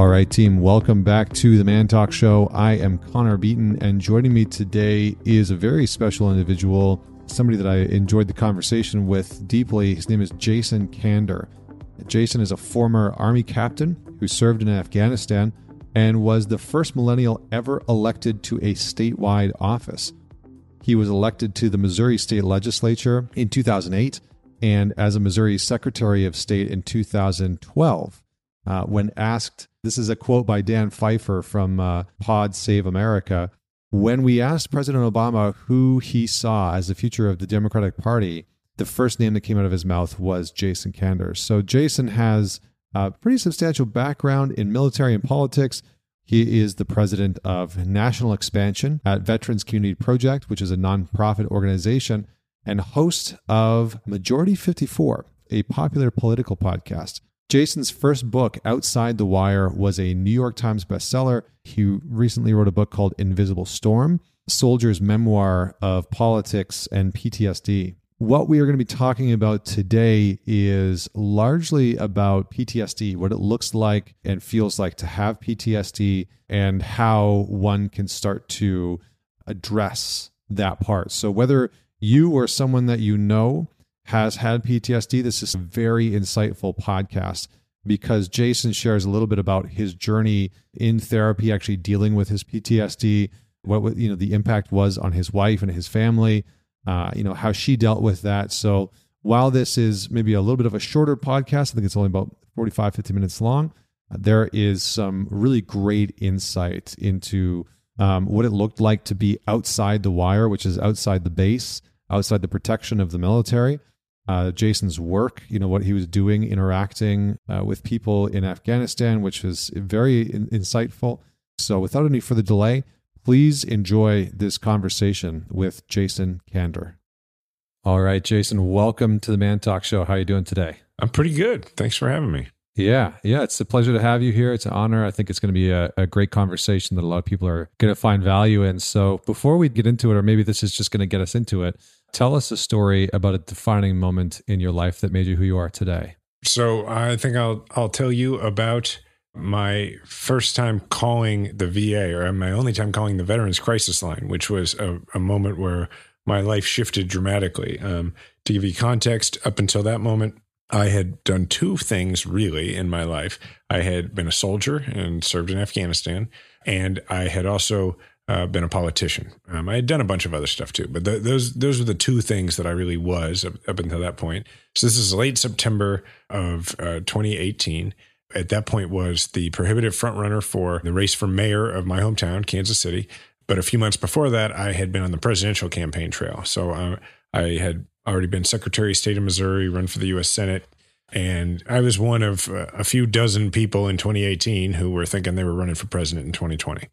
All right, team, welcome back to the Man Talk Show. I am Connor Beaton, and joining me today is a very special individual, somebody that I enjoyed the conversation with deeply. His name is Jason Kander. Jason is a former Army captain who served in Afghanistan and was the first millennial ever elected to a statewide office. He was elected to the Missouri State Legislature in 2008 and as a Missouri Secretary of State in 2012. Uh, when asked, this is a quote by Dan Pfeiffer from uh, Pod Save America. When we asked President Obama who he saw as the future of the Democratic Party, the first name that came out of his mouth was Jason Kander. So Jason has a pretty substantial background in military and politics. He is the president of National Expansion at Veterans Community Project, which is a nonprofit organization, and host of Majority 54, a popular political podcast. Jason's first book, Outside the Wire, was a New York Times bestseller. He recently wrote a book called Invisible Storm, Soldier's Memoir of Politics and PTSD. What we are going to be talking about today is largely about PTSD, what it looks like and feels like to have PTSD, and how one can start to address that part. So, whether you or someone that you know has had PTSD, this is a very insightful podcast because Jason shares a little bit about his journey in therapy, actually dealing with his PTSD, what you know the impact was on his wife and his family, uh, you know how she dealt with that. So while this is maybe a little bit of a shorter podcast, I think it's only about 45, 50 minutes long. There is some really great insight into um, what it looked like to be outside the wire, which is outside the base, outside the protection of the military uh, Jason's work, you know, what he was doing, interacting uh, with people in Afghanistan, which was very in- insightful. So, without any further delay, please enjoy this conversation with Jason Kander. All right, Jason, welcome to the Man Talk Show. How are you doing today? I'm pretty good. Thanks for having me. Yeah, yeah, it's a pleasure to have you here. It's an honor. I think it's going to be a, a great conversation that a lot of people are going to find value in. So, before we get into it, or maybe this is just going to get us into it, Tell us a story about a defining moment in your life that made you who you are today. So I think I'll I'll tell you about my first time calling the VA, or my only time calling the Veterans Crisis Line, which was a, a moment where my life shifted dramatically. Um, to give you context, up until that moment, I had done two things really in my life. I had been a soldier and served in Afghanistan, and I had also uh, been a politician. Um, I had done a bunch of other stuff too, but the, those those were the two things that I really was up, up until that point. So this is late September of uh, 2018. At that point, was the prohibitive frontrunner for the race for mayor of my hometown, Kansas City. But a few months before that, I had been on the presidential campaign trail. So uh, I had already been Secretary of State of Missouri, run for the U.S. Senate, and I was one of uh, a few dozen people in 2018 who were thinking they were running for president in 2020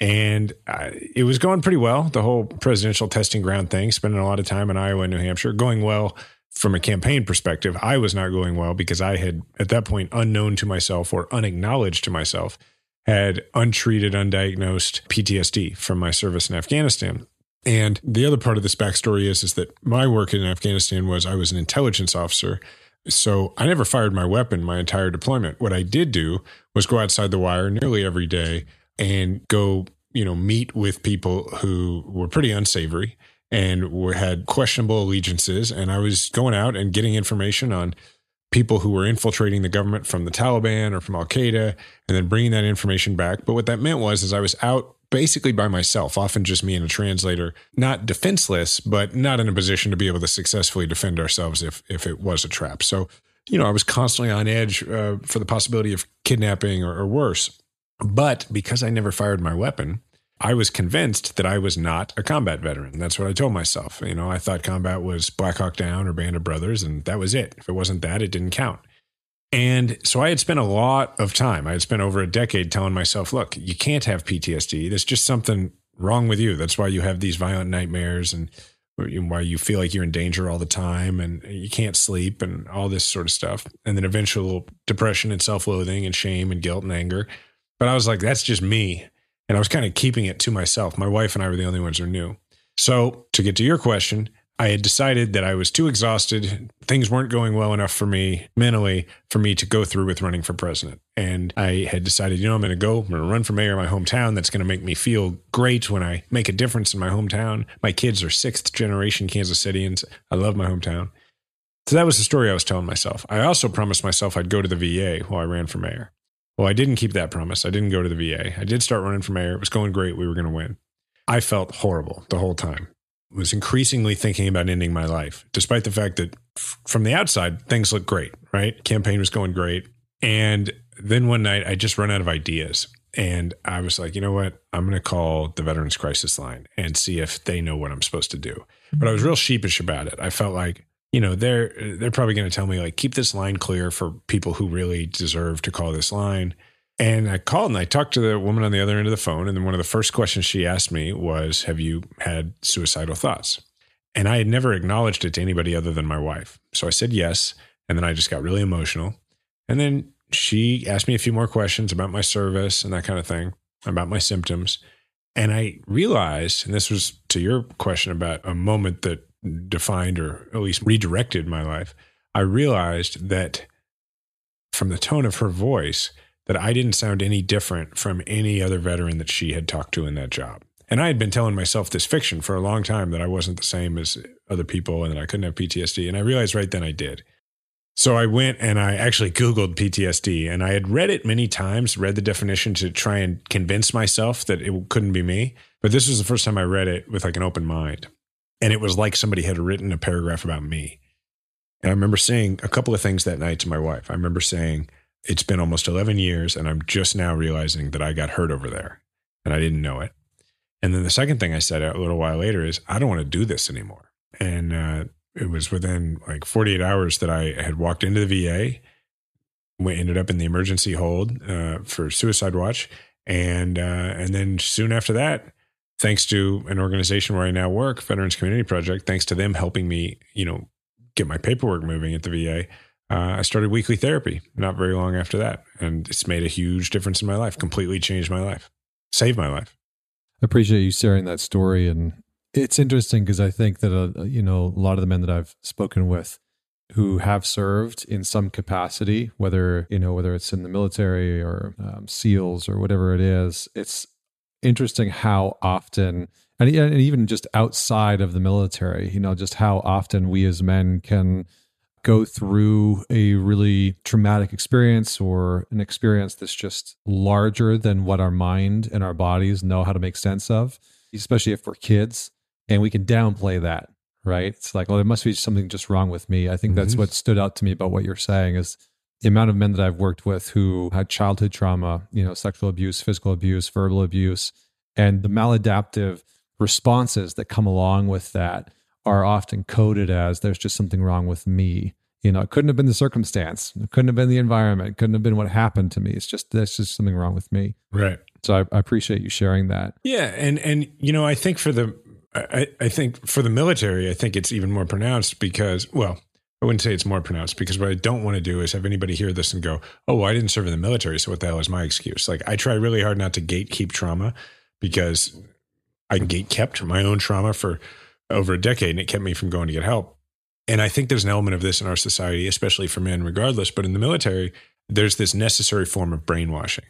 and uh, it was going pretty well. The whole presidential testing ground thing, spending a lot of time in Iowa and New Hampshire, going well from a campaign perspective. I was not going well because I had, at that point, unknown to myself or unacknowledged to myself, had untreated, undiagnosed PTSD from my service in Afghanistan. And the other part of this backstory is, is that my work in Afghanistan was I was an intelligence officer. So I never fired my weapon my entire deployment. What I did do was go outside the wire nearly every day and go, you know, meet with people who were pretty unsavory and were, had questionable allegiances. And I was going out and getting information on people who were infiltrating the government from the Taliban or from Al Qaeda, and then bringing that information back. But what that meant was, is I was out basically by myself, often just me and a translator, not defenseless, but not in a position to be able to successfully defend ourselves if if it was a trap. So, you know, I was constantly on edge uh, for the possibility of kidnapping or, or worse. But because I never fired my weapon, I was convinced that I was not a combat veteran. That's what I told myself. You know, I thought combat was Black Hawk Down or Band of Brothers, and that was it. If it wasn't that, it didn't count. And so I had spent a lot of time. I had spent over a decade telling myself, look, you can't have PTSD. There's just something wrong with you. That's why you have these violent nightmares and why you feel like you're in danger all the time and you can't sleep and all this sort of stuff. And then eventual depression and self loathing and shame and guilt and anger. But I was like, that's just me. And I was kind of keeping it to myself. My wife and I were the only ones who knew. So to get to your question, I had decided that I was too exhausted. Things weren't going well enough for me mentally for me to go through with running for president. And I had decided, you know, I'm going to go, I'm going to run for mayor of my hometown. That's going to make me feel great when I make a difference in my hometown. My kids are sixth generation Kansas Citians. I love my hometown. So that was the story I was telling myself. I also promised myself I'd go to the VA while I ran for mayor. Well, I didn't keep that promise. I didn't go to the VA. I did start running for mayor. It was going great. We were going to win. I felt horrible the whole time. I Was increasingly thinking about ending my life, despite the fact that f- from the outside things looked great. Right, campaign was going great, and then one night I just run out of ideas, and I was like, you know what? I'm going to call the Veterans Crisis Line and see if they know what I'm supposed to do. But I was real sheepish about it. I felt like you know they're they're probably going to tell me like keep this line clear for people who really deserve to call this line. And i called and i talked to the woman on the other end of the phone and then one of the first questions she asked me was have you had suicidal thoughts? And i had never acknowledged it to anybody other than my wife. So i said yes and then i just got really emotional. And then she asked me a few more questions about my service and that kind of thing about my symptoms. And i realized and this was to your question about a moment that defined or at least redirected my life, I realized that from the tone of her voice, that I didn't sound any different from any other veteran that she had talked to in that job. And I had been telling myself this fiction for a long time that I wasn't the same as other people and that I couldn't have PTSD. And I realized right then I did. So I went and I actually Googled PTSD and I had read it many times, read the definition to try and convince myself that it couldn't be me. But this was the first time I read it with like an open mind. And it was like somebody had written a paragraph about me. And I remember saying a couple of things that night to my wife. I remember saying, It's been almost 11 years, and I'm just now realizing that I got hurt over there and I didn't know it. And then the second thing I said a little while later is, I don't want to do this anymore. And uh, it was within like 48 hours that I had walked into the VA, we ended up in the emergency hold uh, for Suicide Watch. And, uh, and then soon after that, thanks to an organization where I now work, Veterans Community Project, thanks to them helping me, you know, get my paperwork moving at the VA, uh, I started weekly therapy not very long after that. And it's made a huge difference in my life, completely changed my life, saved my life. I appreciate you sharing that story. And it's interesting because I think that, uh, you know, a lot of the men that I've spoken with who have served in some capacity, whether, you know, whether it's in the military or um, SEALs or whatever it is, it's interesting how often and, and even just outside of the military you know just how often we as men can go through a really traumatic experience or an experience that's just larger than what our mind and our bodies know how to make sense of especially if we're kids and we can downplay that right it's like well there must be something just wrong with me i think mm-hmm. that's what stood out to me about what you're saying is the amount of men that I've worked with who had childhood trauma, you know, sexual abuse, physical abuse, verbal abuse, and the maladaptive responses that come along with that are often coded as there's just something wrong with me. You know, it couldn't have been the circumstance, it couldn't have been the environment, it couldn't have been what happened to me. It's just there's just something wrong with me. Right. So I, I appreciate you sharing that. Yeah, and and you know, I think for the I, I think for the military, I think it's even more pronounced because well, I wouldn't say it's more pronounced because what I don't want to do is have anybody hear this and go, "Oh, well, I didn't serve in the military, so what the hell is my excuse?" Like I try really hard not to gatekeep trauma because I gate kept my own trauma for over a decade, and it kept me from going to get help. And I think there's an element of this in our society, especially for men, regardless. But in the military, there's this necessary form of brainwashing,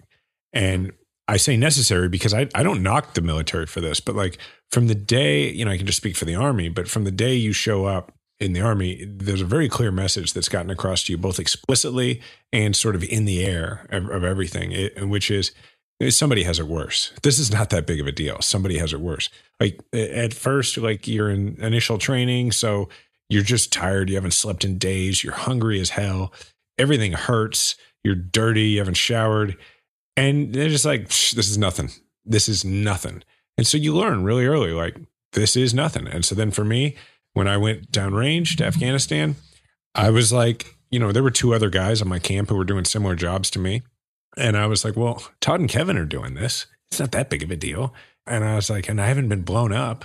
and I say necessary because I, I don't knock the military for this, but like from the day, you know, I can just speak for the army, but from the day you show up in the army, there's a very clear message that's gotten across to you, both explicitly and sort of in the air of, of everything, eh, it, which is eh, somebody has it worse. This is not that big of a deal. Somebody has it worse. Like eh, at first, like you're in initial training, so you're just tired. You haven't slept in days. You're hungry as hell. Everything hurts. You're dirty. You haven't showered. And they're just like, this is nothing. This is nothing. And so you learn really early, like, this is nothing. And so then for me, when I went downrange to Afghanistan, I was like, you know, there were two other guys on my camp who were doing similar jobs to me. And I was like, well, Todd and Kevin are doing this. It's not that big of a deal. And I was like, and I haven't been blown up.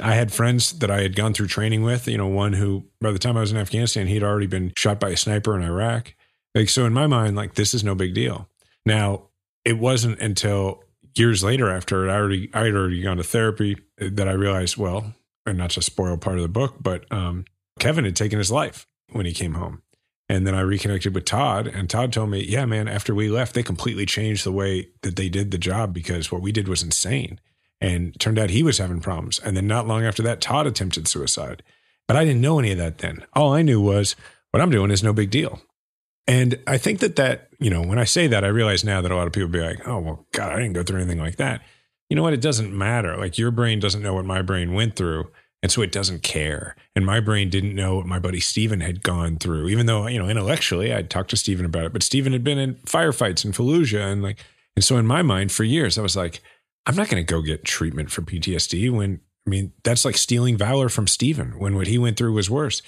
I had friends that I had gone through training with, you know, one who by the time I was in Afghanistan, he'd already been shot by a sniper in Iraq. Like, so in my mind, like, this is no big deal. Now, it wasn't until years later after I already I had already gone to therapy that I realized, well, and not to spoil part of the book, but um, Kevin had taken his life when he came home. And then I reconnected with Todd, and Todd told me, Yeah, man, after we left, they completely changed the way that they did the job because what we did was insane. And turned out he was having problems. And then not long after that, Todd attempted suicide. But I didn't know any of that then. All I knew was what I'm doing is no big deal. And I think that that, you know, when I say that, I realize now that a lot of people be like, oh, well, God, I didn't go through anything like that. You know what? It doesn't matter. Like your brain doesn't know what my brain went through. And so it doesn't care. And my brain didn't know what my buddy Steven had gone through, even though, you know, intellectually I'd talked to Steven about it. But Steven had been in firefights in Fallujah. And like, and so in my mind for years, I was like, I'm not going to go get treatment for PTSD when, I mean, that's like stealing valor from Steven when what he went through was worse.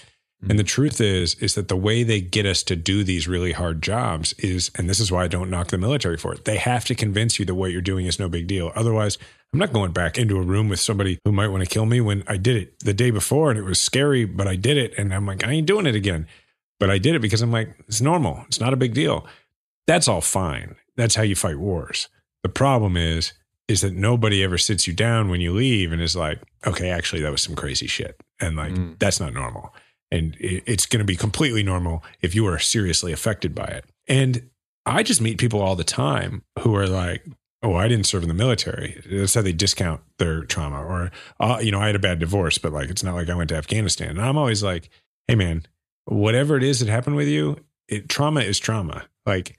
And the truth is, is that the way they get us to do these really hard jobs is, and this is why I don't knock the military for it. They have to convince you that what you're doing is no big deal. Otherwise, I'm not going back into a room with somebody who might want to kill me when I did it the day before and it was scary, but I did it. And I'm like, I ain't doing it again. But I did it because I'm like, it's normal. It's not a big deal. That's all fine. That's how you fight wars. The problem is, is that nobody ever sits you down when you leave and is like, okay, actually, that was some crazy shit. And like, mm. that's not normal. And it's going to be completely normal if you are seriously affected by it. And I just meet people all the time who are like, oh, I didn't serve in the military. That's how they discount their trauma. Or, uh, you know, I had a bad divorce, but like, it's not like I went to Afghanistan. And I'm always like, hey, man, whatever it is that happened with you, it, trauma is trauma. Like,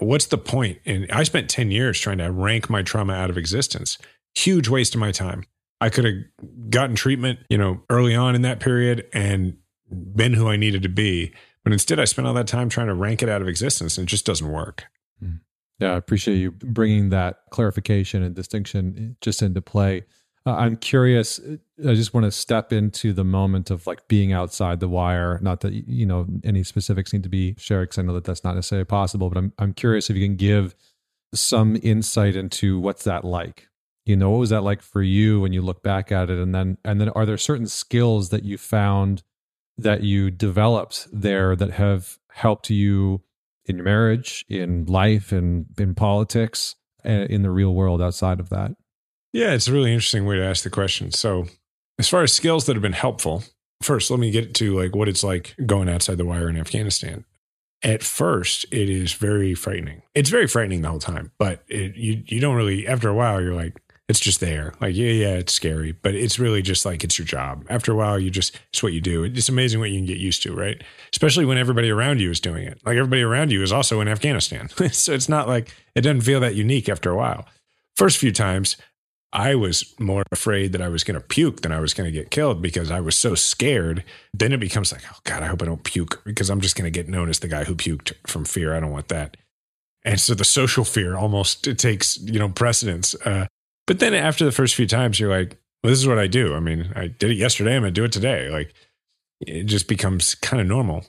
what's the point? And I spent 10 years trying to rank my trauma out of existence. Huge waste of my time. I could have gotten treatment, you know, early on in that period and been who I needed to be. But instead, I spent all that time trying to rank it out of existence and it just doesn't work. Hmm. Yeah, I appreciate you bringing that clarification and distinction just into play. Uh, I'm curious. I just want to step into the moment of like being outside the wire. Not that you know any specifics need to be shared, because I know that that's not necessarily possible. But I'm I'm curious if you can give some insight into what's that like. You know, what was that like for you when you look back at it, and then and then are there certain skills that you found that you developed there that have helped you in your marriage, in life, and in politics, and in the real world outside of that? Yeah, it's a really interesting way to ask the question. So, as far as skills that have been helpful, first, let me get to like what it's like going outside the wire in Afghanistan. At first, it is very frightening. It's very frightening the whole time, but it, you you don't really. After a while, you're like, it's just there. Like, yeah, yeah, it's scary, but it's really just like it's your job. After a while, you just, it's what you do. It's amazing what you can get used to, right? Especially when everybody around you is doing it. Like, everybody around you is also in Afghanistan. so it's not like it doesn't feel that unique after a while. First few times, I was more afraid that I was going to puke than I was going to get killed because I was so scared. Then it becomes like, oh God, I hope I don't puke because I'm just going to get known as the guy who puked from fear. I don't want that. And so the social fear almost it takes, you know, precedence. Uh, but then after the first few times, you're like, well, this is what I do. I mean, I did it yesterday. I'm going to do it today. Like it just becomes kind of normal.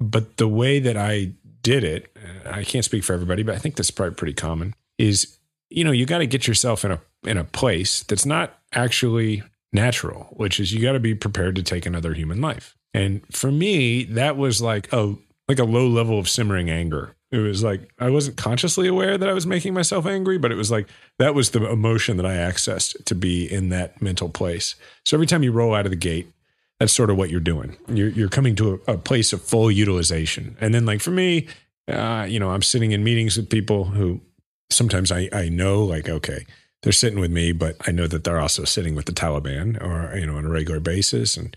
But the way that I did it, I can't speak for everybody, but I think this is probably pretty common is, you know, you got to get yourself in a, in a place that's not actually natural, which is you got to be prepared to take another human life. And for me, that was like a, like a low level of simmering anger it was like I wasn't consciously aware that I was making myself angry, but it was like that was the emotion that I accessed to be in that mental place. So every time you roll out of the gate, that's sort of what you're doing. You're you're coming to a, a place of full utilization. And then like for me, uh, you know, I'm sitting in meetings with people who sometimes I I know like okay, they're sitting with me, but I know that they're also sitting with the Taliban or you know on a regular basis, and,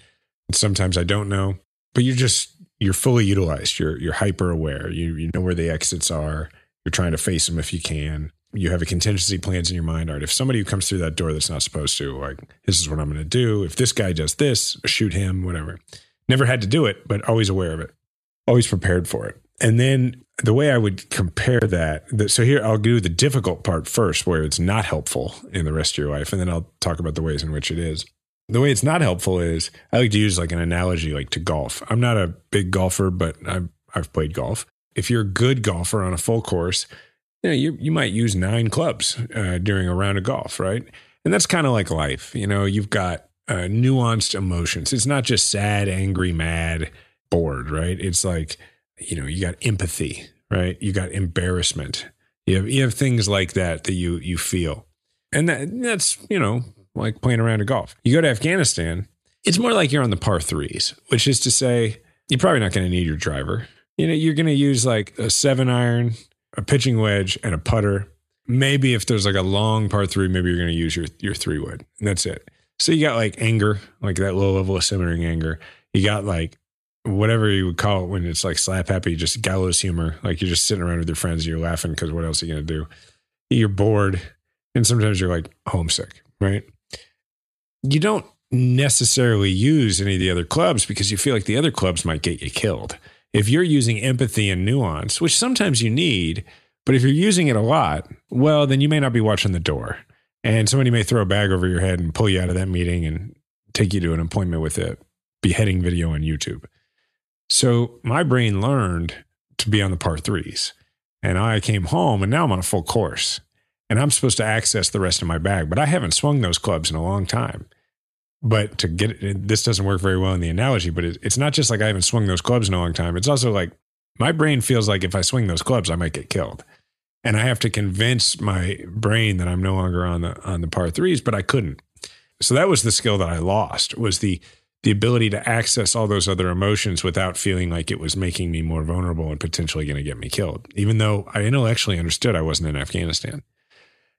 sometimes I don't know. But you're just you're fully utilized. You're you're hyper aware. You you know where the exits are. You're trying to face them if you can. You have a contingency plans in your mind. All right, if somebody who comes through that door that's not supposed to, like this is what I'm going to do. If this guy does this, shoot him. Whatever. Never had to do it, but always aware of it. Always prepared for it. And then the way I would compare that, so here I'll do the difficult part first, where it's not helpful in the rest of your life, and then I'll talk about the ways in which it is the way it's not helpful is I like to use like an analogy like to golf. I'm not a big golfer, but I've I've played golf. If you're a good golfer on a full course, you know, you you might use nine clubs uh, during a round of golf, right? And that's kind of like life. You know, you've got uh, nuanced emotions. It's not just sad, angry, mad, bored, right? It's like you know, you got empathy, right? You got embarrassment. You have you have things like that that you you feel, and that that's you know like playing around a golf. You go to Afghanistan, it's more like you're on the par threes, which is to say, you're probably not going to need your driver. You know, you're going to use like a seven iron, a pitching wedge, and a putter. Maybe if there's like a long par three, maybe you're going to use your your three wood, and that's it. So you got like anger, like that low level of simmering anger. You got like whatever you would call it when it's like slap happy, just gallows humor. Like you're just sitting around with your friends and you're laughing because what else are you going to do? You're bored. And sometimes you're like homesick, right? You don't necessarily use any of the other clubs because you feel like the other clubs might get you killed. If you're using empathy and nuance, which sometimes you need, but if you're using it a lot, well, then you may not be watching the door. And somebody may throw a bag over your head and pull you out of that meeting and take you to an appointment with a beheading video on YouTube. So my brain learned to be on the par threes. And I came home and now I'm on a full course. And I'm supposed to access the rest of my bag, but I haven't swung those clubs in a long time. But to get it, this doesn't work very well in the analogy, but it, it's not just like I haven't swung those clubs in a long time. It's also like my brain feels like if I swing those clubs, I might get killed. And I have to convince my brain that I'm no longer on the on the par threes, but I couldn't. So that was the skill that I lost was the the ability to access all those other emotions without feeling like it was making me more vulnerable and potentially going to get me killed, even though I intellectually understood I wasn't in Afghanistan.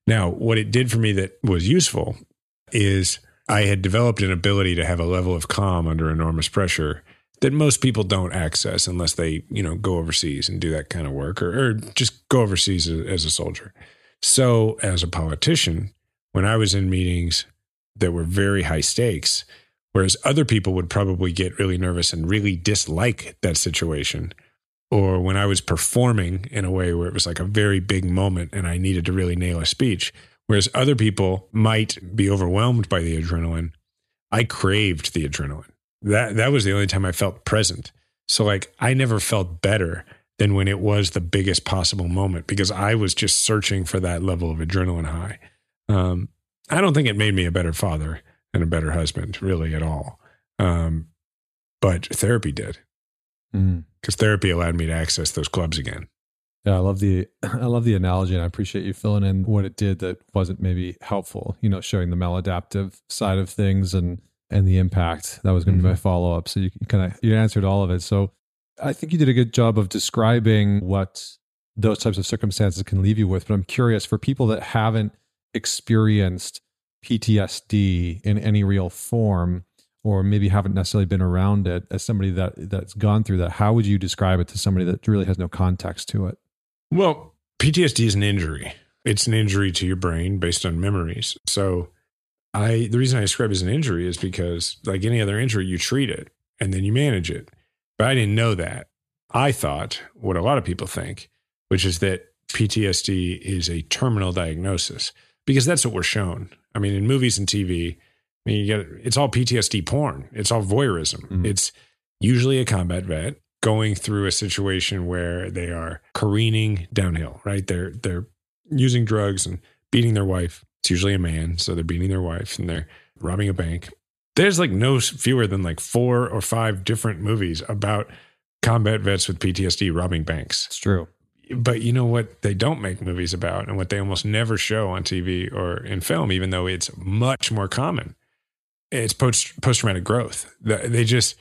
Now, what it did for me that was useful is I had developed an ability to have a level of calm under enormous pressure that most people don't access unless they, you know, go overseas and do that kind of work or, or just go overseas as, as a soldier. So, as a politician, when I was in meetings that were very high stakes, Whereas other people would probably get really nervous and really dislike that situation. Or when I was performing in a way where it was like a very big moment and I needed to really nail a speech. Whereas other people might be overwhelmed by the adrenaline. I craved the adrenaline. That that was the only time I felt present. So like I never felt better than when it was the biggest possible moment because I was just searching for that level of adrenaline high. Um, I don't think it made me a better father and a better husband, really, at all. Um, but therapy did, because mm-hmm. therapy allowed me to access those clubs again. Yeah, I love the I love the analogy, and I appreciate you filling in what it did that wasn't maybe helpful. You know, showing the maladaptive side of things and and the impact that was going to mm-hmm. be my follow up. So you kind of you answered all of it. So I think you did a good job of describing what those types of circumstances can leave you with. But I'm curious for people that haven't experienced PTSD in any real form, or maybe haven't necessarily been around it as somebody that that's gone through that, how would you describe it to somebody that really has no context to it? Well, PTSD is an injury. It's an injury to your brain based on memories. So I the reason I describe it as an injury is because like any other injury, you treat it and then you manage it. But I didn't know that. I thought what a lot of people think, which is that PTSD is a terminal diagnosis because that's what we're shown. I mean, in movies and TV, I mean, you get it's all PTSD porn. It's all voyeurism. Mm-hmm. It's usually a combat vet going through a situation where they are careening downhill. Right? They're they're using drugs and beating their wife. It's usually a man, so they're beating their wife and they're robbing a bank. There's like no fewer than like four or five different movies about combat vets with PTSD robbing banks. It's true but you know what they don't make movies about and what they almost never show on TV or in film, even though it's much more common. It's post post traumatic growth. They just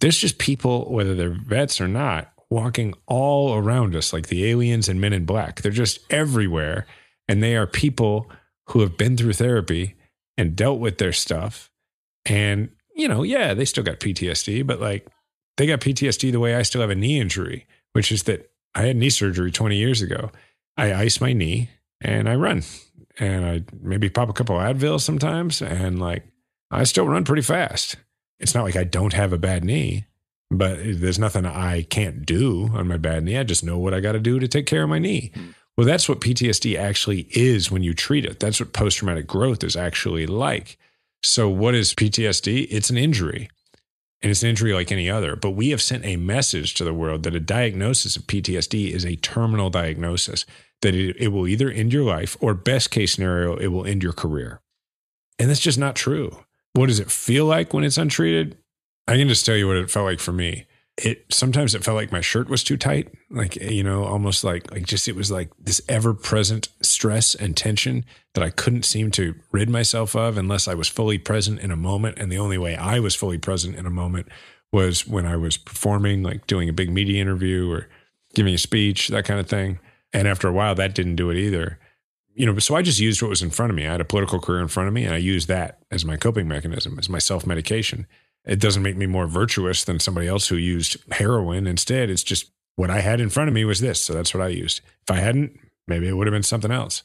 there's just people, whether they're vets or not, walking all around us like the aliens and Men in Black. They're just everywhere, and they are people who have been through therapy and dealt with their stuff. And you know, yeah, they still got PTSD, but like they got PTSD the way I still have a knee injury, which is that I had knee surgery 20 years ago. I ice my knee and I run and I maybe pop a couple Advil sometimes. And like, I still run pretty fast. It's not like I don't have a bad knee, but there's nothing I can't do on my bad knee. I just know what I got to do to take care of my knee. Hmm. Well, that's what PTSD actually is when you treat it. That's what post traumatic growth is actually like. So, what is PTSD? It's an injury and it's an injury like any other. But we have sent a message to the world that a diagnosis of PTSD is a terminal diagnosis, that it, it will either end your life or, best case scenario, it will end your career. And that's just not true. What does it feel like when it's untreated? I can just tell you what it felt like for me. it sometimes it felt like my shirt was too tight like you know almost like like just it was like this ever present stress and tension that i couldn't seem to rid myself of unless i was fully present in a moment and the only way i was fully present in a moment was when i was performing like doing a big media interview or giving a speech that kind of thing and after a while that didn't do it either you know so i just used what was in front of me i had a political career in front of me and i used that as my coping mechanism as my self-medication it doesn't make me more virtuous than somebody else who used heroin instead. It's just what I had in front of me was this. So that's what I used. If I hadn't, maybe it would have been something else.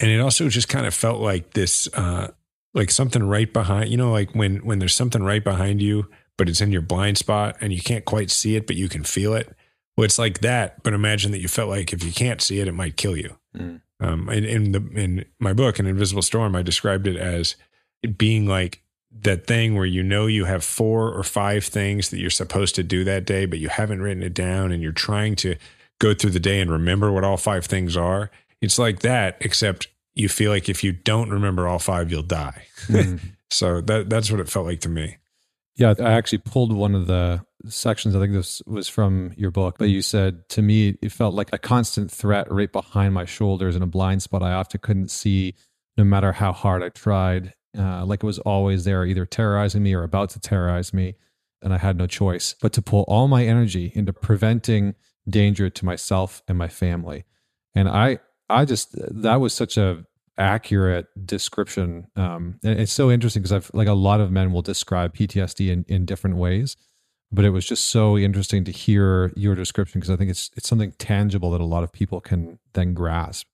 And it also just kind of felt like this, uh, like something right behind, you know, like when, when there's something right behind you, but it's in your blind spot and you can't quite see it, but you can feel it. Well, it's like that. But imagine that you felt like if you can't see it, it might kill you. Mm. Um, in, in the, in my book, An Invisible Storm, I described it as it being like that thing where you know you have four or five things that you're supposed to do that day, but you haven't written it down and you're trying to go through the day and remember what all five things are. It's like that, except you feel like if you don't remember all five, you'll die. Mm. so that that's what it felt like to me. Yeah, I actually pulled one of the sections. I think this was from your book, but you said to me it felt like a constant threat right behind my shoulders in a blind spot I often couldn't see no matter how hard I tried uh, like it was always there, either terrorizing me or about to terrorize me. And I had no choice but to pull all my energy into preventing danger to myself and my family. And I, I just, that was such a accurate description. Um, and it's so interesting because I've like a lot of men will describe PTSD in, in different ways, but it was just so interesting to hear your description because I think it's it's something tangible that a lot of people can then grasp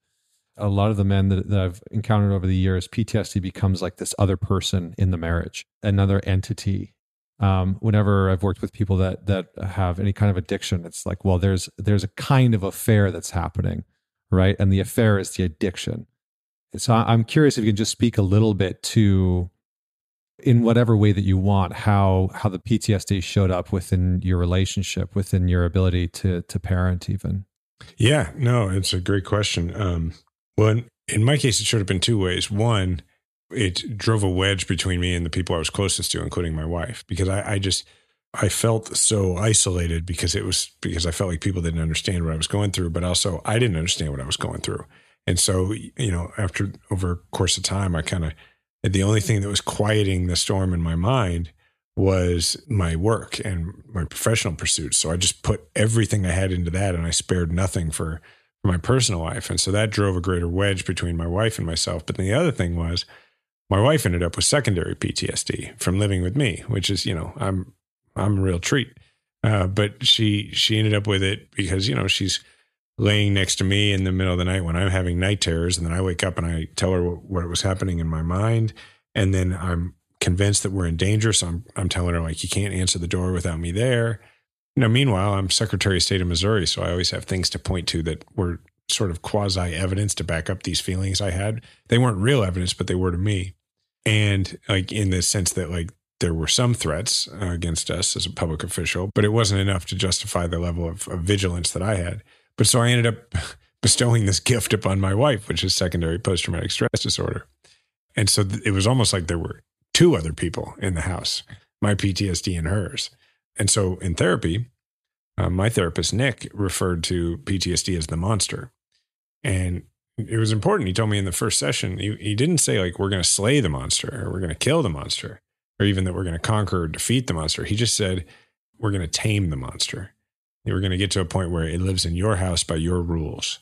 a lot of the men that, that, I've encountered over the years, PTSD becomes like this other person in the marriage, another entity. Um, whenever I've worked with people that that have any kind of addiction, it's like, well, there's there's a kind of affair that's happening, right? And the affair is the addiction. so I'm curious if you can just speak a little bit to, in whatever way that you want, how how the PTSD showed up within your relationship, within your ability to to parent, even. Yeah, no, it's a great question. Um, well, in, in my case, it showed up in two ways. One, it drove a wedge between me and the people I was closest to, including my wife, because I, I just I felt so isolated because it was because I felt like people didn't understand what I was going through, but also I didn't understand what I was going through. And so, you know, after over a course of time, I kind of the only thing that was quieting the storm in my mind was my work and my professional pursuits. So I just put everything I had into that and I spared nothing for my personal life. And so that drove a greater wedge between my wife and myself. But the other thing was my wife ended up with secondary PTSD from living with me, which is, you know, I'm I'm a real treat. Uh, but she she ended up with it because, you know, she's laying next to me in the middle of the night when I'm having night terrors. And then I wake up and I tell her what, was happening in my mind. And then I'm convinced that we're in danger. So I'm I'm telling her like you can't answer the door without me there you know, meanwhile, I'm Secretary of State of Missouri, so I always have things to point to that were sort of quasi evidence to back up these feelings I had. They weren't real evidence, but they were to me. And like in the sense that like there were some threats against us as a public official, but it wasn't enough to justify the level of, of vigilance that I had. But so I ended up bestowing this gift upon my wife, which is secondary post traumatic stress disorder. And so it was almost like there were two other people in the house, my PTSD and hers. And so in therapy, uh, my therapist, Nick, referred to PTSD as the monster. And it was important. He told me in the first session, he, he didn't say, like, we're going to slay the monster or we're going to kill the monster or even that we're going to conquer or defeat the monster. He just said, we're going to tame the monster. We're going to get to a point where it lives in your house by your rules.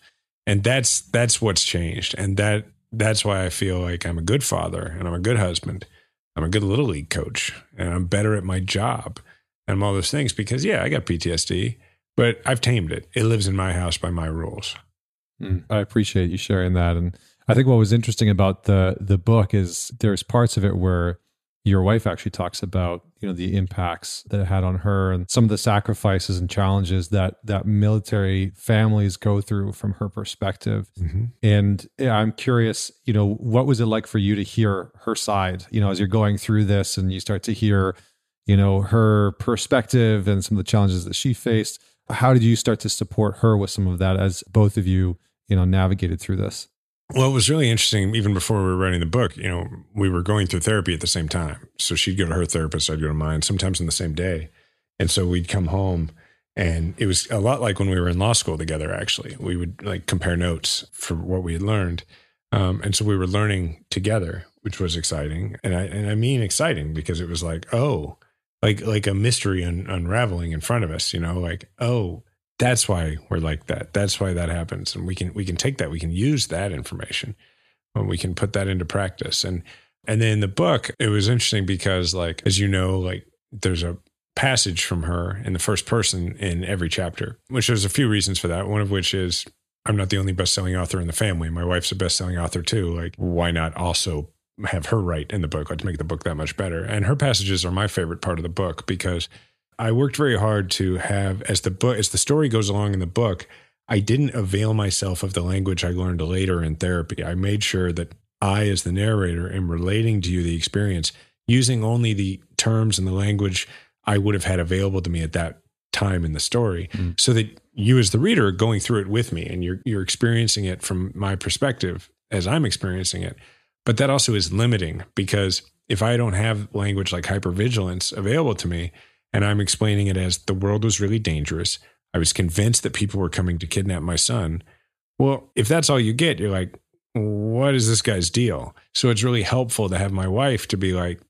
And that's that's what's changed. And that that's why I feel like I'm a good father and I'm a good husband. I'm a good little league coach and I'm better at my job and all those things because yeah, I got PTSD, but I've tamed it. It lives in my house by my rules. Mm, I appreciate you sharing that, and I think what was interesting about the the book is there's parts of it where your wife actually talks about you know the impacts that it had on her and some of the sacrifices and challenges that that military families go through from her perspective mm-hmm. and i'm curious you know what was it like for you to hear her side you know as you're going through this and you start to hear you know, her perspective and some of the challenges that she faced. How did you start to support her with some of that as both of you, you know, navigated through this? Well, it was really interesting. Even before we were writing the book, you know, we were going through therapy at the same time. So she'd go to her therapist, I'd go to mine, sometimes in the same day. And so we'd come home and it was a lot like when we were in law school together, actually. We would like compare notes for what we had learned. Um, and so we were learning together, which was exciting. And I, and I mean exciting because it was like, oh, like, like a mystery un- unraveling in front of us, you know, like, oh, that's why we're like that. That's why that happens. And we can, we can take that, we can use that information and we can put that into practice. And, and then the book, it was interesting because like, as you know, like there's a passage from her in the first person in every chapter, which there's a few reasons for that. One of which is I'm not the only best-selling author in the family. My wife's a best-selling author too. Like, why not also have her write in the book Like to make the book that much better? And her passages are my favorite part of the book because I worked very hard to have as the book as the story goes along in the book. I didn't avail myself of the language I learned later in therapy. I made sure that I, as the narrator, am relating to you the experience using only the terms and the language I would have had available to me at that time in the story mm. so that you as the reader are going through it with me and you're you're experiencing it from my perspective as I'm experiencing it but that also is limiting because if I don't have language like hypervigilance available to me and I'm explaining it as the world was really dangerous I was convinced that people were coming to kidnap my son well if that's all you get you're like what is this guy's deal so it's really helpful to have my wife to be like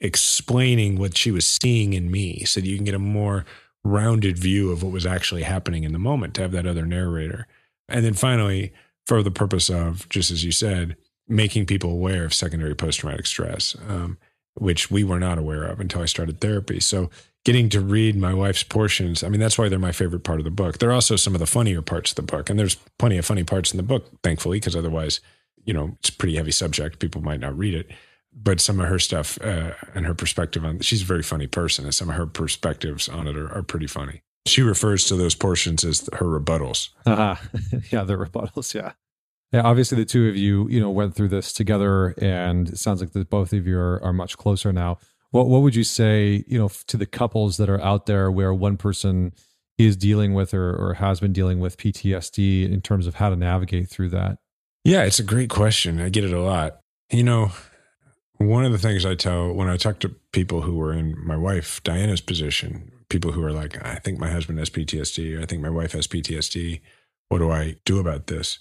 explaining what she was seeing in me so that you can get a more rounded view of what was actually happening in the moment to have that other narrator. And then finally, for the purpose of, just as you said, making people aware of secondary post traumatic stress, um, which we were not aware of until I started therapy. So getting to read my wife's portions, I mean, that's why they're my favorite part of the book. They're also some of the funnier parts of the book. And there's plenty of funny parts in the book, thankfully, because otherwise, you know, it's a pretty heavy subject. People might not read it but some of her stuff uh, and her perspective on she's a very funny person and some of her perspectives on it are, are pretty funny she refers to those portions as her rebuttals uh-huh. yeah the rebuttals yeah yeah obviously the two of you you know went through this together and it sounds like the both of you are, are much closer now what what would you say you know to the couples that are out there where one person is dealing with or, or has been dealing with ptsd in terms of how to navigate through that yeah it's a great question i get it a lot you know one of the things I tell when I talk to people who are in my wife Diana's position, people who are like, I think my husband has PTSD, I think my wife has PTSD. What do I do about this?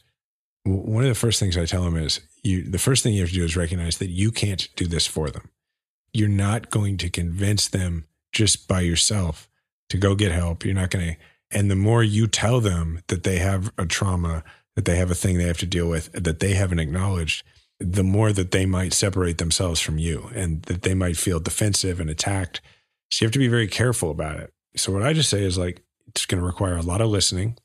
One of the first things I tell them is you the first thing you have to do is recognize that you can't do this for them. You're not going to convince them just by yourself to go get help. You're not going to and the more you tell them that they have a trauma, that they have a thing they have to deal with, that they haven't acknowledged, the more that they might separate themselves from you and that they might feel defensive and attacked. So you have to be very careful about it. So what I just say is like, it's going to require a lot of listening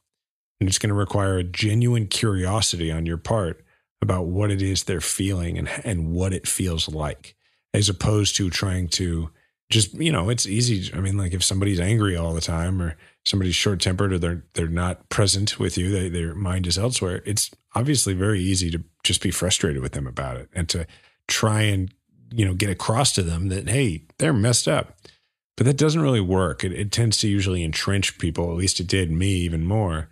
and it's going to require a genuine curiosity on your part about what it is they're feeling and, and what it feels like, as opposed to trying to just, you know, it's easy. I mean, like if somebody's angry all the time or somebody's short tempered or they're they're not present with you, they, their mind is elsewhere. It's obviously very easy to just be frustrated with them about it and to try and you know get across to them that hey, they're messed up. But that doesn't really work. It, it tends to usually entrench people. At least it did me even more.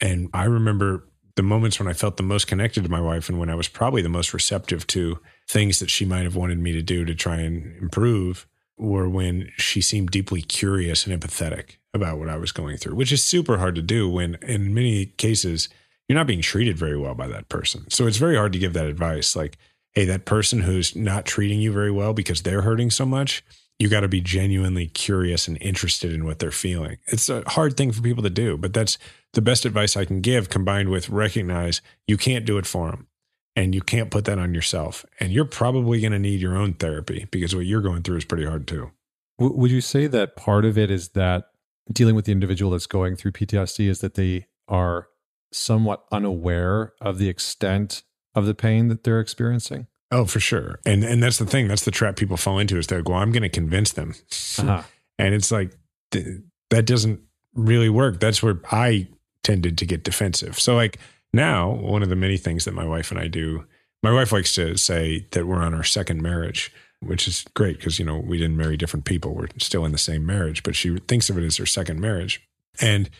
And I remember the moments when I felt the most connected to my wife and when I was probably the most receptive to things that she might have wanted me to do to try and improve were when she seemed deeply curious and empathetic about what I was going through, which is super hard to do when, in many cases, you're not being treated very well by that person. So it's very hard to give that advice. Like, hey, that person who's not treating you very well because they're hurting so much, you got to be genuinely curious and interested in what they're feeling. It's a hard thing for people to do, but that's the best advice I can give combined with recognize you can't do it for them and you can't put that on yourself. And you're probably going to need your own therapy because what you're going through is pretty hard too. Would you say that part of it is that dealing with the individual that's going through PTSD is that they are somewhat unaware of the extent of the pain that they're experiencing? Oh, for sure. And and that's the thing. That's the trap people fall into is they're like, well, I'm going to convince them. Uh-huh. And it's like, th- that doesn't really work. That's where I tended to get defensive. So like, now, one of the many things that my wife and I do, my wife likes to say that we're on our second marriage, which is great because, you know, we didn't marry different people. We're still in the same marriage, but she thinks of it as her second marriage. And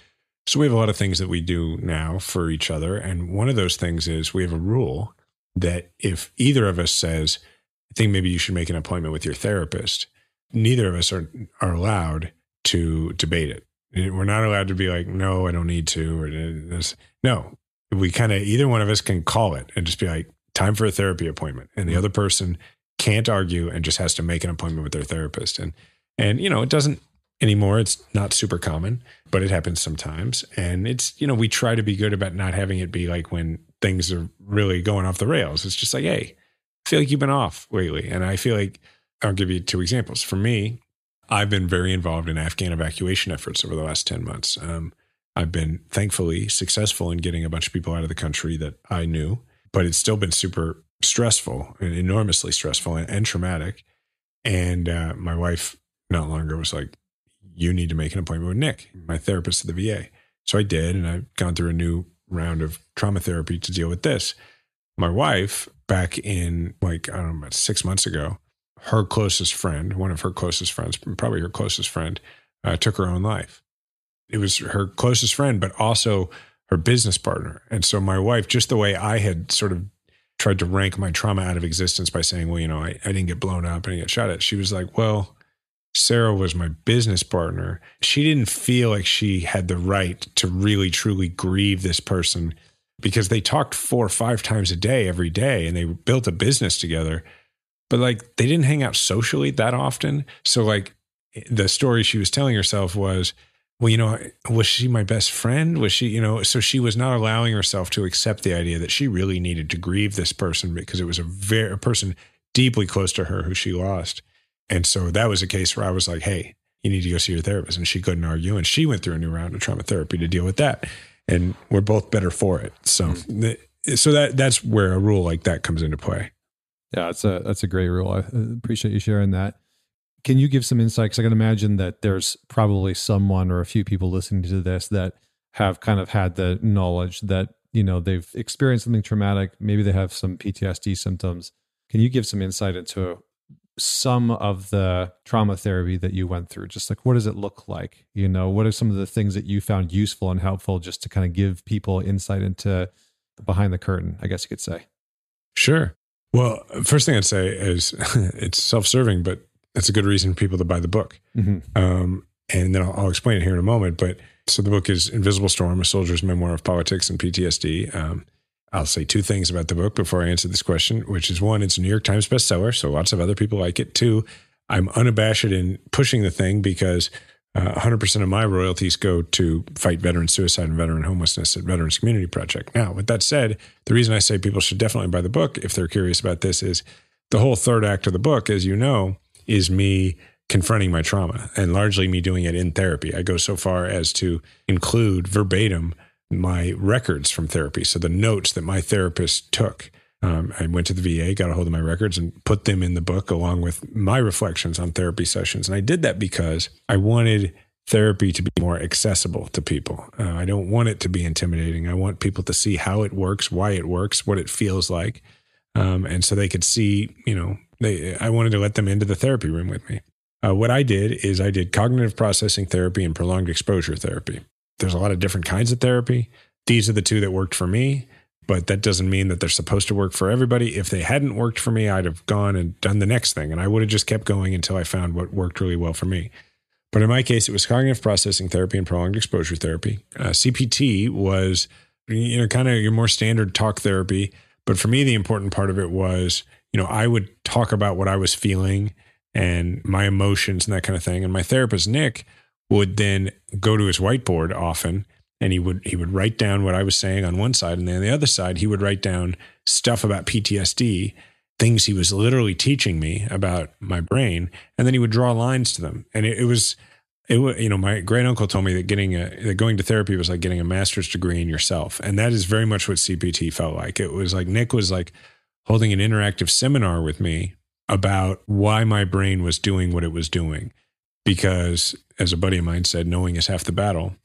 so we have a lot of things that we do now for each other. And one of those things is we have a rule that if either of us says, I think maybe you should make an appointment with your therapist, neither of us are, are allowed to debate it. We're not allowed to be like, no, I don't need to, or this. No, we kind of either one of us can call it and just be like, time for a therapy appointment, and the other person can't argue and just has to make an appointment with their therapist. And and you know, it doesn't anymore. It's not super common, but it happens sometimes. And it's you know, we try to be good about not having it be like when things are really going off the rails. It's just like, hey, I feel like you've been off lately, and I feel like I'll give you two examples. For me, I've been very involved in Afghan evacuation efforts over the last 10 months. Um, I've been thankfully successful in getting a bunch of people out of the country that I knew, but it's still been super stressful and enormously stressful and, and traumatic. And uh, my wife not long ago was like, You need to make an appointment with Nick, my therapist at the VA. So I did, and I've gone through a new round of trauma therapy to deal with this. My wife, back in like, I don't know, about six months ago, her closest friend, one of her closest friends, probably her closest friend, uh, took her own life. It was her closest friend, but also her business partner. And so my wife, just the way I had sort of tried to rank my trauma out of existence by saying, well, you know, I, I didn't get blown up, I didn't get shot at. She was like, well, Sarah was my business partner. She didn't feel like she had the right to really, truly grieve this person because they talked four or five times a day every day and they built a business together but like they didn't hang out socially that often. So like the story she was telling herself was, well, you know, was she my best friend? Was she, you know, so she was not allowing herself to accept the idea that she really needed to grieve this person because it was a very a person deeply close to her who she lost. And so that was a case where I was like, hey, you need to go see your therapist. And she couldn't argue. And she went through a new round of trauma therapy to deal with that. And we're both better for it. So, mm-hmm. so that that's where a rule like that comes into play. Yeah, that's a that's a great rule. I appreciate you sharing that. Can you give some insight? Because I can imagine that there's probably someone or a few people listening to this that have kind of had the knowledge that you know they've experienced something traumatic. Maybe they have some PTSD symptoms. Can you give some insight into some of the trauma therapy that you went through? Just like what does it look like? You know, what are some of the things that you found useful and helpful just to kind of give people insight into behind the curtain? I guess you could say. Sure. Well, first thing I'd say is it's self-serving, but it's a good reason for people to buy the book. Mm-hmm. Um, and then I'll, I'll, explain it here in a moment. But so the book is Invisible Storm: A Soldier's Memoir of Politics and PTSD. Um, I'll say two things about the book before I answer this question, which is one, it's a New York Times bestseller, so lots of other people like it. Two, I'm unabashed in pushing the thing because uh, 100% of my royalties go to fight veteran suicide and veteran homelessness at Veterans Community Project. Now, with that said, the reason I say people should definitely buy the book if they're curious about this is the whole third act of the book, as you know, is me confronting my trauma and largely me doing it in therapy. I go so far as to include verbatim my records from therapy. So the notes that my therapist took um, I went to the VA, got a hold of my records, and put them in the book along with my reflections on therapy sessions. And I did that because I wanted therapy to be more accessible to people. Uh, I don't want it to be intimidating. I want people to see how it works, why it works, what it feels like, um, and so they could see. You know, they. I wanted to let them into the therapy room with me. Uh, what I did is I did cognitive processing therapy and prolonged exposure therapy. There's a lot of different kinds of therapy. These are the two that worked for me but that doesn't mean that they're supposed to work for everybody. If they hadn't worked for me, I'd have gone and done the next thing, and I would have just kept going until I found what worked really well for me. But in my case, it was cognitive processing therapy and prolonged exposure therapy. Uh, CPT was, you know, kind of your more standard talk therapy. But for me, the important part of it was, you know, I would talk about what I was feeling and my emotions and that kind of thing. And my therapist, Nick, would then go to his whiteboard often and he would he would write down what I was saying on one side, and then on the other side he would write down stuff about PTSD, things he was literally teaching me about my brain, and then he would draw lines to them, and it, it was. It was, you know, my great uncle told me that getting a that going to therapy was like getting a master's degree in yourself, and that is very much what CPT felt like. It was like Nick was like holding an interactive seminar with me about why my brain was doing what it was doing, because as a buddy of mine said, knowing is half the battle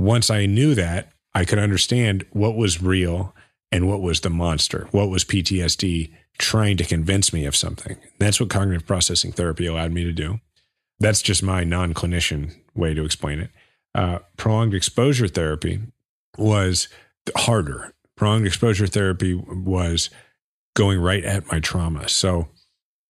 once I knew that, I could understand what was real and what was the monster, what was PTSD trying to convince me of something. That's what cognitive processing therapy allowed me to do. That's just my non clinician way to explain it. Uh, prolonged exposure therapy was harder. Prolonged exposure therapy was going right at my trauma. So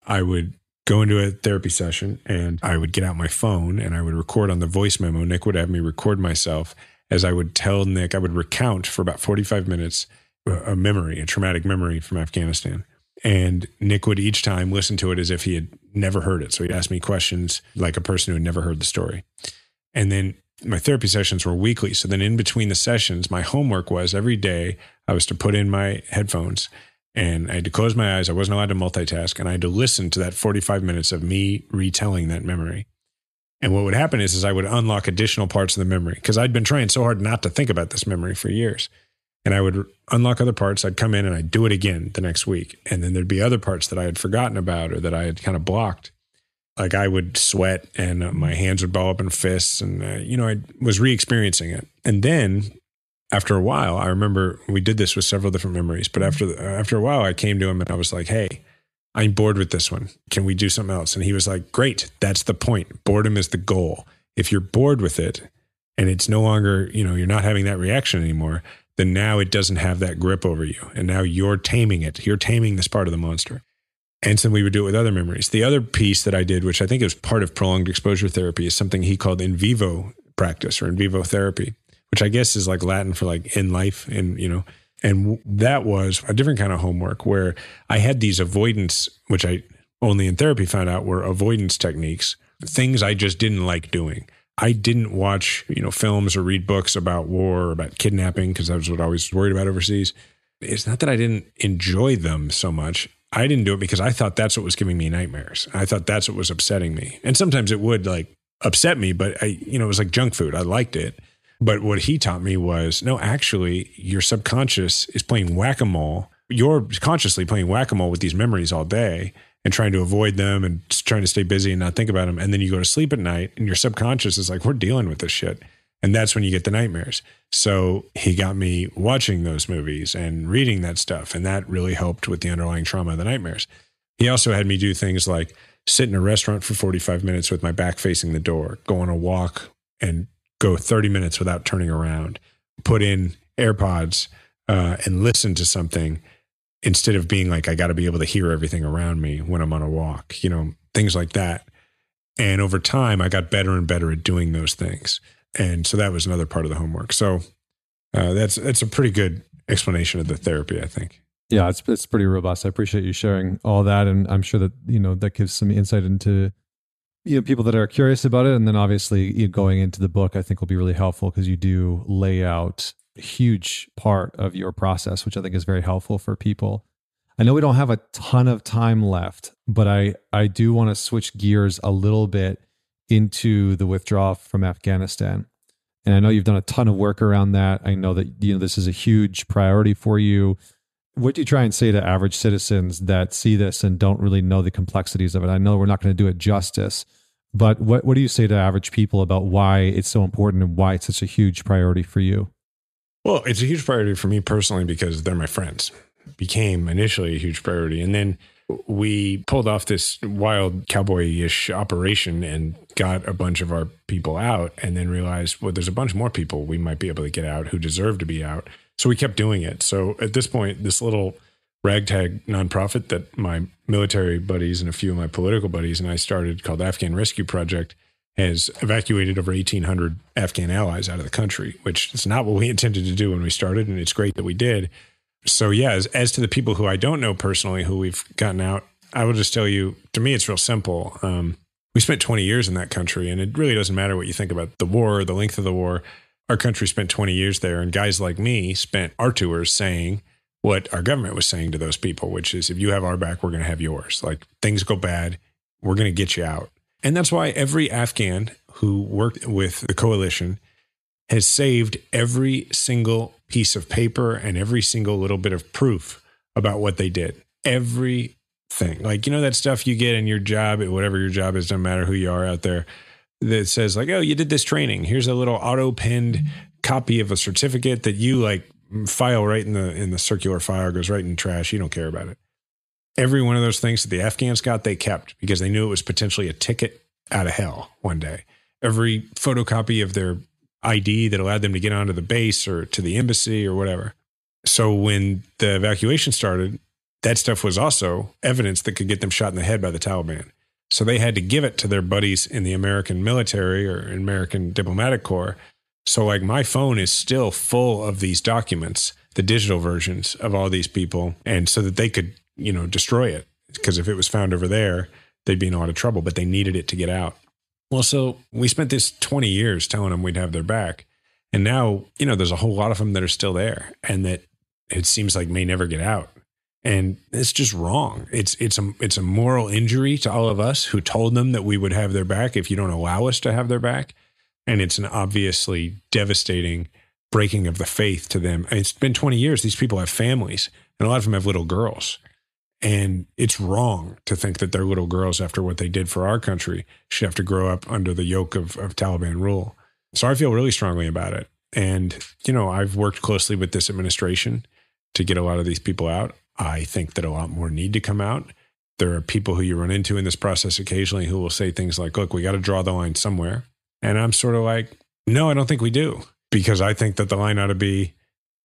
I would go into a therapy session and I would get out my phone and I would record on the voice memo. Nick would have me record myself as I would tell Nick, I would recount for about 45 minutes a memory, a traumatic memory from Afghanistan. And Nick would each time listen to it as if he had never heard it. So he'd ask me questions like a person who had never heard the story. And then my therapy sessions were weekly. So then in between the sessions, my homework was every day I was to put in my headphones and I had to close my eyes. I wasn't allowed to multitask and I had to listen to that 45 minutes of me retelling that memory. And what would happen is, is I would unlock additional parts of the memory because I'd been trying so hard not to think about this memory for years. And I would unlock other parts. I'd come in and I'd do it again the next week. And then there'd be other parts that I had forgotten about or that I had kind of blocked. Like I would sweat and uh, my hands would ball up in fists. And, uh, you know, I was re experiencing it. And then after a while, I remember we did this with several different memories. But after, the, uh, after a while, I came to him and I was like, hey, I'm bored with this one. Can we do something else? And he was like, Great. That's the point. Boredom is the goal. If you're bored with it and it's no longer, you know, you're not having that reaction anymore, then now it doesn't have that grip over you. And now you're taming it. You're taming this part of the monster. And so we would do it with other memories. The other piece that I did, which I think is part of prolonged exposure therapy, is something he called in vivo practice or in vivo therapy, which I guess is like Latin for like in life. And, you know, and that was a different kind of homework where I had these avoidance, which I only in therapy found out were avoidance techniques, things I just didn't like doing. I didn't watch, you know, films or read books about war or about kidnapping because that was what I was worried about overseas. It's not that I didn't enjoy them so much. I didn't do it because I thought that's what was giving me nightmares. I thought that's what was upsetting me. And sometimes it would like upset me, but I, you know, it was like junk food. I liked it. But what he taught me was no, actually, your subconscious is playing whack a mole. You're consciously playing whack a mole with these memories all day and trying to avoid them and trying to stay busy and not think about them. And then you go to sleep at night and your subconscious is like, we're dealing with this shit. And that's when you get the nightmares. So he got me watching those movies and reading that stuff. And that really helped with the underlying trauma of the nightmares. He also had me do things like sit in a restaurant for 45 minutes with my back facing the door, go on a walk and go 30 minutes without turning around, put in AirPods uh, and listen to something instead of being like, I got to be able to hear everything around me when I'm on a walk, you know, things like that. And over time, I got better and better at doing those things. And so that was another part of the homework. So uh, that's that's a pretty good explanation of the therapy, I think. Yeah, it's it's pretty robust. I appreciate you sharing all that, and I'm sure that you know that gives some insight into you know people that are curious about it. And then obviously you know, going into the book i think will be really helpful because you do lay out a huge part of your process which i think is very helpful for people. I know we don't have a ton of time left but i i do want to switch gears a little bit into the withdrawal from afghanistan. And i know you've done a ton of work around that. I know that you know this is a huge priority for you what do you try and say to average citizens that see this and don't really know the complexities of it? I know we're not going to do it justice, but what, what do you say to average people about why it's so important and why it's such a huge priority for you? Well, it's a huge priority for me personally because they're my friends. Became initially a huge priority. And then we pulled off this wild cowboy-ish operation and got a bunch of our people out and then realized well there's a bunch more people we might be able to get out who deserve to be out so we kept doing it. So at this point, this little ragtag nonprofit that my military buddies and a few of my political buddies and I started called Afghan Rescue Project has evacuated over 1,800 Afghan allies out of the country, which is not what we intended to do when we started. And it's great that we did. So, yeah, as, as to the people who I don't know personally who we've gotten out, I will just tell you to me, it's real simple. Um, we spent 20 years in that country, and it really doesn't matter what you think about the war, the length of the war our country spent 20 years there, and guys like me spent our tours saying what our government was saying to those people, which is if you have our back, we're going to have yours. Like things go bad, we're going to get you out. And that's why every Afghan who worked with the coalition has saved every single piece of paper and every single little bit of proof about what they did. Everything. Like, you know, that stuff you get in your job, whatever your job is, no matter who you are out there that says like, oh, you did this training. Here's a little auto pinned copy of a certificate that you like file right in the in the circular file goes right in trash. You don't care about it. Every one of those things that the Afghans got, they kept because they knew it was potentially a ticket out of hell one day. Every photocopy of their ID that allowed them to get onto the base or to the embassy or whatever. So when the evacuation started, that stuff was also evidence that could get them shot in the head by the Taliban. So they had to give it to their buddies in the American military or American diplomatic corps. So, like, my phone is still full of these documents, the digital versions of all these people, and so that they could, you know, destroy it. Because if it was found over there, they'd be in a lot of trouble, but they needed it to get out. Well, so we spent this 20 years telling them we'd have their back. And now, you know, there's a whole lot of them that are still there and that it seems like may never get out. And it's just wrong. It's it's a it's a moral injury to all of us who told them that we would have their back if you don't allow us to have their back. And it's an obviously devastating breaking of the faith to them. And it's been 20 years. These people have families, and a lot of them have little girls. And it's wrong to think that their little girls, after what they did for our country, should have to grow up under the yoke of, of Taliban rule. So I feel really strongly about it. And, you know, I've worked closely with this administration to get a lot of these people out. I think that a lot more need to come out. There are people who you run into in this process occasionally who will say things like, look, we got to draw the line somewhere. And I'm sort of like, no, I don't think we do, because I think that the line ought to be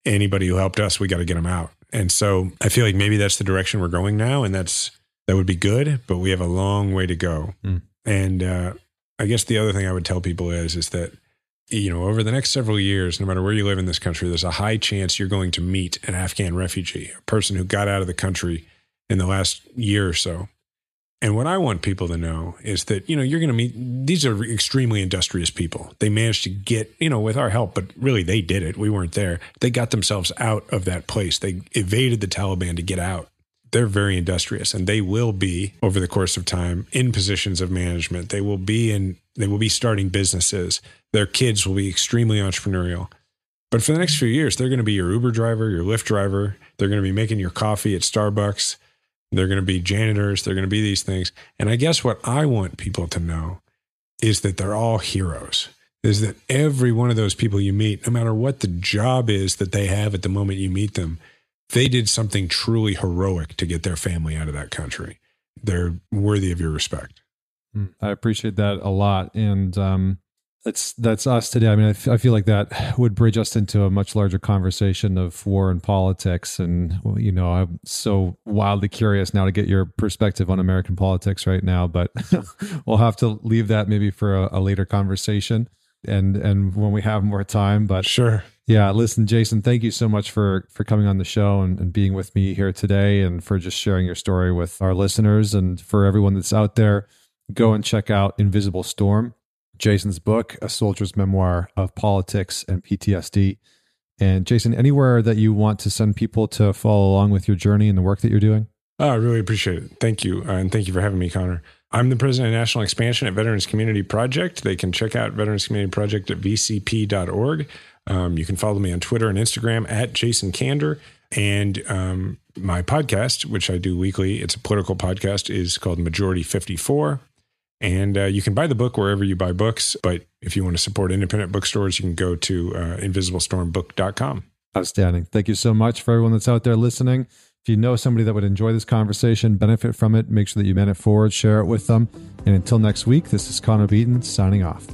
anybody who helped us, we got to get them out. And so I feel like maybe that's the direction we're going now. And that's, that would be good, but we have a long way to go. Mm. And uh, I guess the other thing I would tell people is, is that you know, over the next several years, no matter where you live in this country, there's a high chance you're going to meet an Afghan refugee, a person who got out of the country in the last year or so. And what I want people to know is that, you know, you're going to meet, these are extremely industrious people. They managed to get, you know, with our help, but really they did it. We weren't there. They got themselves out of that place. They evaded the Taliban to get out they're very industrious and they will be over the course of time in positions of management. They will be in they will be starting businesses. Their kids will be extremely entrepreneurial. But for the next few years they're going to be your uber driver your lyft driver. They're going to be making your coffee at starbucks. They're going to be janitors. They're going to be these things. And i guess what i want people to know is that they're all heroes is that every one of those people you meet no matter what the job is that they have at the moment you meet them they did something truly heroic to get their family out of that country. They're worthy of your respect. Hmm. I appreciate that a lot, and um, that's that's us today. I mean, I, f- I feel like that would bridge us into a much larger conversation of war and politics. And you know, I'm so wildly curious now to get your perspective on American politics right now. But we'll have to leave that maybe for a, a later conversation, and and when we have more time. But sure, yeah, listen, Jason, thank you so much for for coming on the show and, and, being with me here today and for just sharing your story with our listeners and for everyone that's out there. Go and check out Invisible Storm, Jason's book, A Soldier's Memoir of Politics and PTSD. And Jason, anywhere that you want to send people to follow along with your journey and the work that you're doing? Oh, I really appreciate it. Thank you. Uh, and thank you for having me, Connor. I'm the president of National Expansion at Veterans Community Project. They can check out Veterans Community Project at vcp.org. Um, you can follow me on Twitter and Instagram at Jason Kander. And um, my podcast, which I do weekly, it's a political podcast, is called Majority 54. And uh, you can buy the book wherever you buy books. But if you want to support independent bookstores, you can go to uh, invisiblestormbook.com. Outstanding. Thank you so much for everyone that's out there listening. If you know somebody that would enjoy this conversation, benefit from it, make sure that you man it forward, share it with them. And until next week, this is Connor Beaton signing off.